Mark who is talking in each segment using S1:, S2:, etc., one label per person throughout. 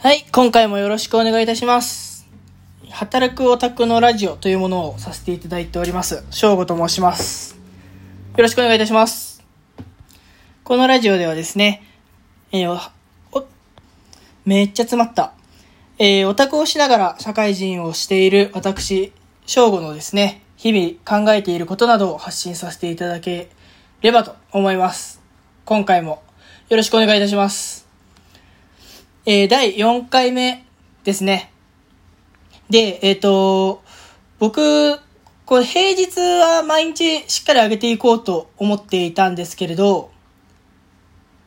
S1: はい、今回もよろしくお願いいたします。働くオタクのラジオというものをさせていただいております。翔吾と申します。よろしくお願いいたします。このラジオではですね、えーお、めっちゃ詰まった。えーオタクをしながら社会人をしている私、翔吾のですね、日々考えていることなどを発信させていただければと思います。今回もよろしくお願いいたします。えー第4回目ですね。で、えっ、と、僕、これ平日は毎日しっかり上げていこうと思っていたんですけれど、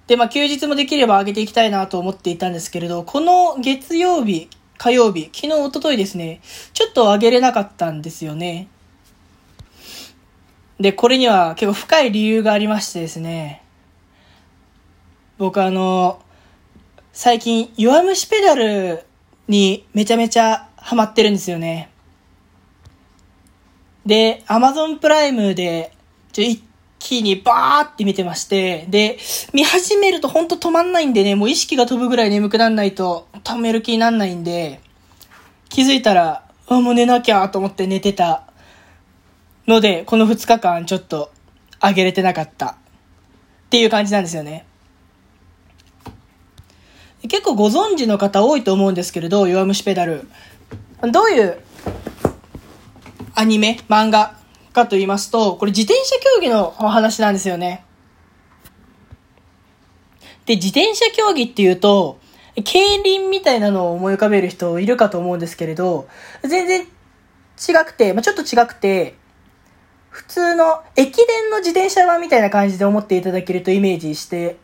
S1: で、まあ休日もできれば上げていきたいなと思っていたんですけれど、この月曜日、火曜日、昨日、一昨日ですね、ちょっと上げれなかったんですよね。で、これには結構深い理由がありましてですね、僕あの、最近、弱虫ペダルにめちゃめちゃハマってるんですよね。で、Amazon プライムで、ちょ、一気にバーって見てまして、で、見始めるとほんと止まんないんでね、もう意識が飛ぶぐらい眠くなんないと止める気になんないんで、気づいたら、あ、もう寝なきゃと思って寝てたので、この2日間ちょっと上げれてなかったっていう感じなんですよね。結構ご存知の方多いと思うんですけれど、弱虫ペダル。どういう？アニメ、漫画？かと言いますと、これ自転車競技のお話なんですよね。で、自転車競技っていうと、競輪みたいなのを思い浮かべる人いるかと思うんですけれど、全然違くて、まあ、ちょっと違くて、普通の駅伝の自転車版みたいな感じで思っていただけるとイメージして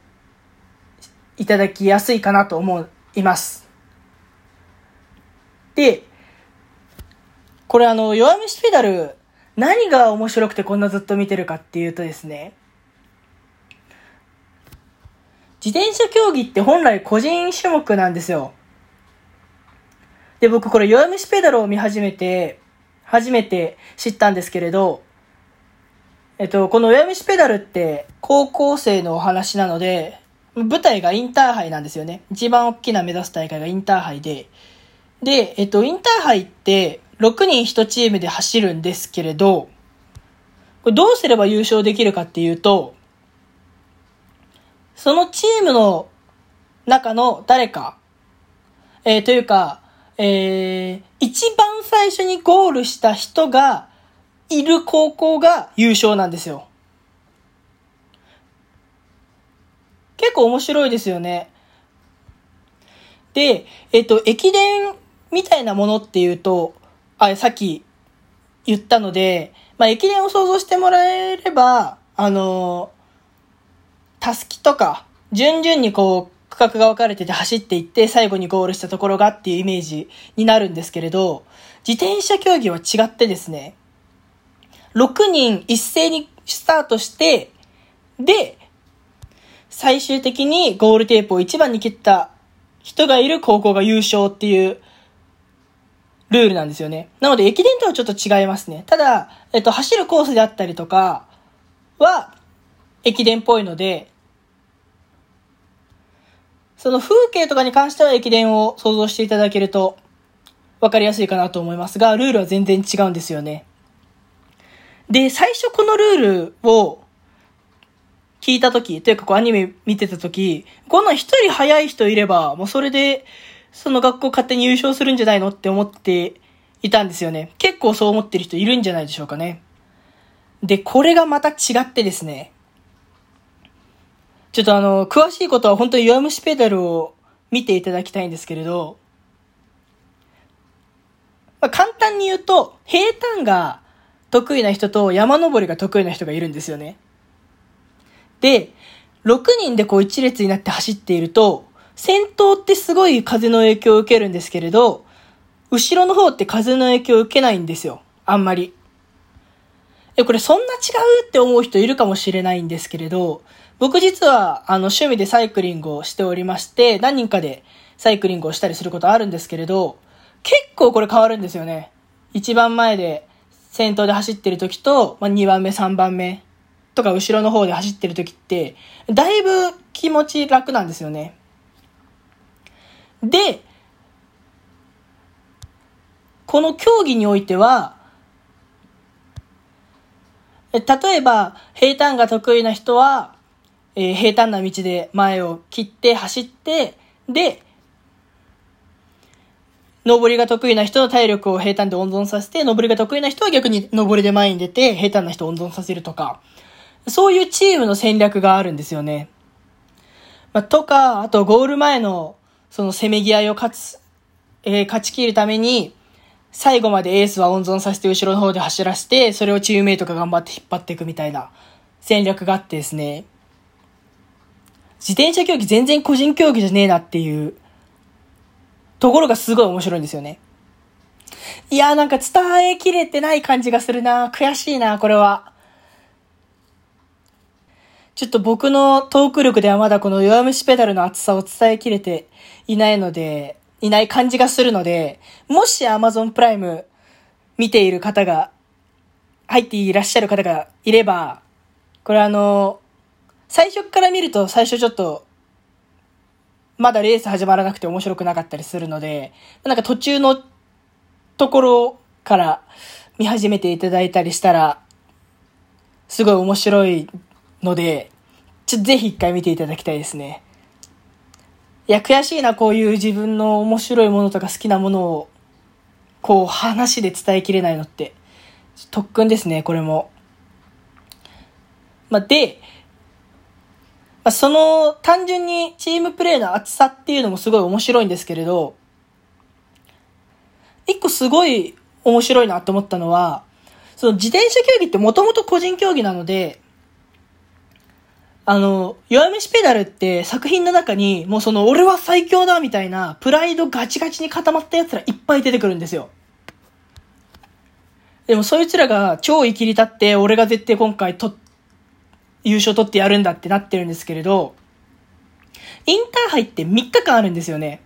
S1: いただきやすいかなと思います。で、これあの、弱虫ペダル、何が面白くてこんなずっと見てるかっていうとですね、自転車競技って本来個人種目なんですよ。で、僕これ弱虫ペダルを見始めて、初めて知ったんですけれど、えっと、この弱虫ペダルって高校生のお話なので、舞台がインターハイなんですよね。一番大きな目指す大会がインターハイで。で、えっと、インターハイって6人1チームで走るんですけれど、これどうすれば優勝できるかっていうと、そのチームの中の誰か、えーというか、えー、一番最初にゴールした人がいる高校が優勝なんですよ。結構面白いですよね。で、えっと、駅伝みたいなものっていうと、あ、さっき言ったので、まあ、駅伝を想像してもらえれば、あの、たすきとか、順々にこう、区画が分かれてて走っていって、最後にゴールしたところがっていうイメージになるんですけれど、自転車競技は違ってですね、6人一斉にスタートして、で、最終的にゴールテープを一番に切った人がいる高校が優勝っていうルールなんですよね。なので駅伝とはちょっと違いますね。ただ、えっと、走るコースであったりとかは駅伝っぽいので、その風景とかに関しては駅伝を想像していただけると分かりやすいかなと思いますが、ルールは全然違うんですよね。で、最初このルールを聞いたとき、というかこうアニメ見てたとき、こんなん一人早い人いれば、もうそれで、その学校勝手に優勝するんじゃないのって思っていたんですよね。結構そう思ってる人いるんじゃないでしょうかね。で、これがまた違ってですね。ちょっとあの、詳しいことは本当に弱虫ペダルを見ていただきたいんですけれど、まあ、簡単に言うと、平坦が得意な人と山登りが得意な人がいるんですよね。で、6人でこう一列になって走っていると、先頭ってすごい風の影響を受けるんですけれど、後ろの方って風の影響を受けないんですよ。あんまり。え、これそんな違うって思う人いるかもしれないんですけれど、僕実はあの趣味でサイクリングをしておりまして、何人かでサイクリングをしたりすることあるんですけれど、結構これ変わるんですよね。一番前で先頭で走ってる時と、まあ、2番目、3番目とか後ろの方で走ってる時って、だいぶ気持ち楽なんですよね。で、この競技においては、例えば、平坦が得意な人は、えー、平坦な道で前を切って走って、で、登りが得意な人の体力を平坦で温存させて、登りが得意な人は逆に登りで前に出て、平坦な人を温存させるとか、そういうチームの戦略があるんですよね。まあ、とか、あとゴール前の、そのせめぎ合いを勝つ、えー、勝ち切るために、最後までエースは温存させて後ろの方で走らせて、それをチームメイトが頑張って引っ張っていくみたいな戦略があってですね。自転車競技全然個人競技じゃねえなっていうところがすごい面白いんですよね。いやーなんか伝えきれてない感じがするな悔しいなこれは。ちょっと僕のトーク力ではまだこの弱虫ペダルの厚さを伝えきれていないので、いない感じがするので、もし Amazon プライム見ている方が、入っていらっしゃる方がいれば、これあの、最初から見ると最初ちょっと、まだレース始まらなくて面白くなかったりするので、なんか途中のところから見始めていただいたりしたら、すごい面白いので、ちょぜひ一回見ていただきたいですね。いや、悔しいな、こういう自分の面白いものとか好きなものを、こう、話で伝えきれないのって。特訓ですね、これも。まあ、で、まあ、その、単純にチームプレーの厚さっていうのもすごい面白いんですけれど、一個すごい面白いなって思ったのは、その自転車競技ってもともと個人競技なので、あの、弱飯ペダルって作品の中に、もうその、俺は最強だみたいな、プライドガチガチに固まった奴らいっぱい出てくるんですよ。でもそいつらが超生きり立って、俺が絶対今回と、優勝取ってやるんだってなってるんですけれど、インターハイって3日間あるんですよね。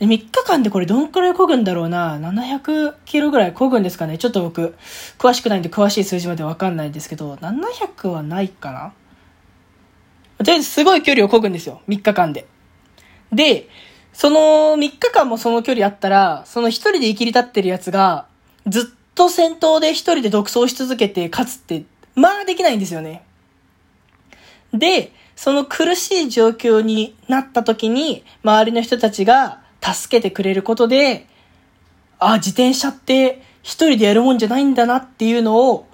S1: 3日間でこれどんくらい漕ぐんだろうな ?700 キロぐらい漕ぐんですかね？ちょっと僕、詳しくないんで詳しい数字までわかんないんですけど、700はないかな？すごい距離を漕ぐんですよ。3日間で。で、その3日間もその距離あったら、その一人で生きり立ってるやつが、ずっと先頭で一人で独走し続けて勝つって、まあできないんですよね。で、その苦しい状況になった時に、周りの人たちが助けてくれることで、あ、自転車って一人でやるもんじゃないんだなっていうのを、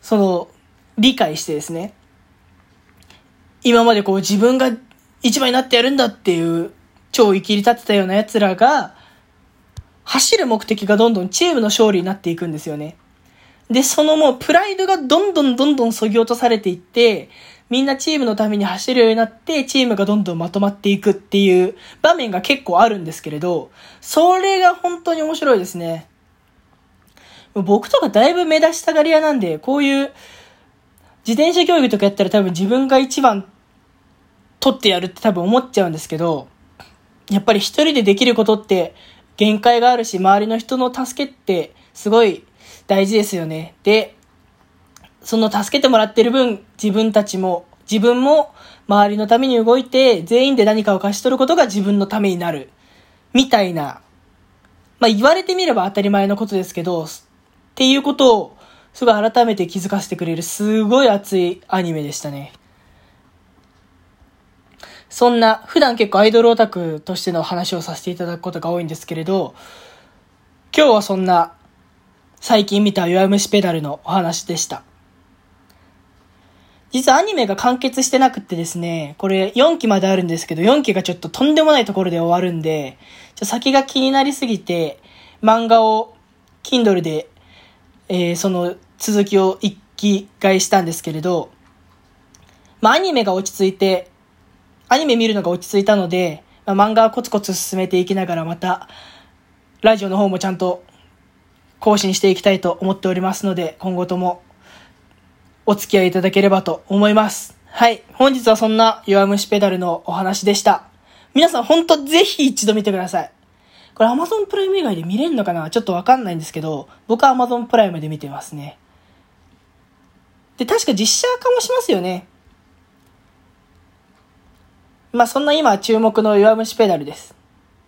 S1: その、理解してですね。今までこう自分が一番になってやるんだっていう超生きり立ってたような奴らが、走る目的がどんどんチームの勝利になっていくんですよね。で、そのもうプライドがどんどんどんどん削ぎ落とされていって、みんなチームのために走るようになって、チームがどんどんまとまっていくっていう場面が結構あるんですけれど、それが本当に面白いですね。僕とかだいぶ目立ちたがり屋なんで、こういう自転車競技とかやったら多分自分が一番取ってやるって多分思っちゃうんですけど、やっぱり一人でできることって限界があるし、周りの人の助けってすごい大事ですよね。で、その助けてもらってる分、自分たちも、自分も周りのために動いて、全員で何かを勝ち取ることが自分のためになる。みたいな。まあ言われてみれば当たり前のことですけど、っていうことをすごい改めて気づかせてくれるすごい熱いアニメでしたね。そんな、普段結構アイドルオタクとしての話をさせていただくことが多いんですけれど、今日はそんな、最近見た弱虫ペダルのお話でした。実はアニメが完結してなくてですね、これ4期まであるんですけど、4期がちょっととんでもないところで終わるんで、ちょ先が気になりすぎて、漫画を Kindle で、えー、その続きを一気買いしたんですけれど、まあ、アニメが落ち着いて、アニメ見るのが落ち着いたので、まあ、漫画はコツコツ進めていきながらまた、ラジオの方もちゃんと更新していきたいと思っておりますので、今後ともお付き合いいただければと思います。はい。本日はそんな弱虫ペダルのお話でした。皆さんほんとぜひ一度見てください。これ Amazon プライム以外で見れるのかな？ちょっとわかんないんですけど、僕は Amazon プライムで見てますね。で、確か実写化もしますよね。まあそんな今注目の弱虫ペダルです。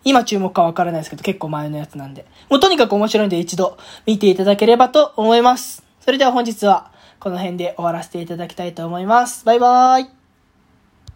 S1: 今注目かわからないですけど、結構前のやつなんで。もうとにかく面白いんで一度見ていただければと思います。それでは本日はこの辺で終わらせていただきたいと思います。バイバーイ。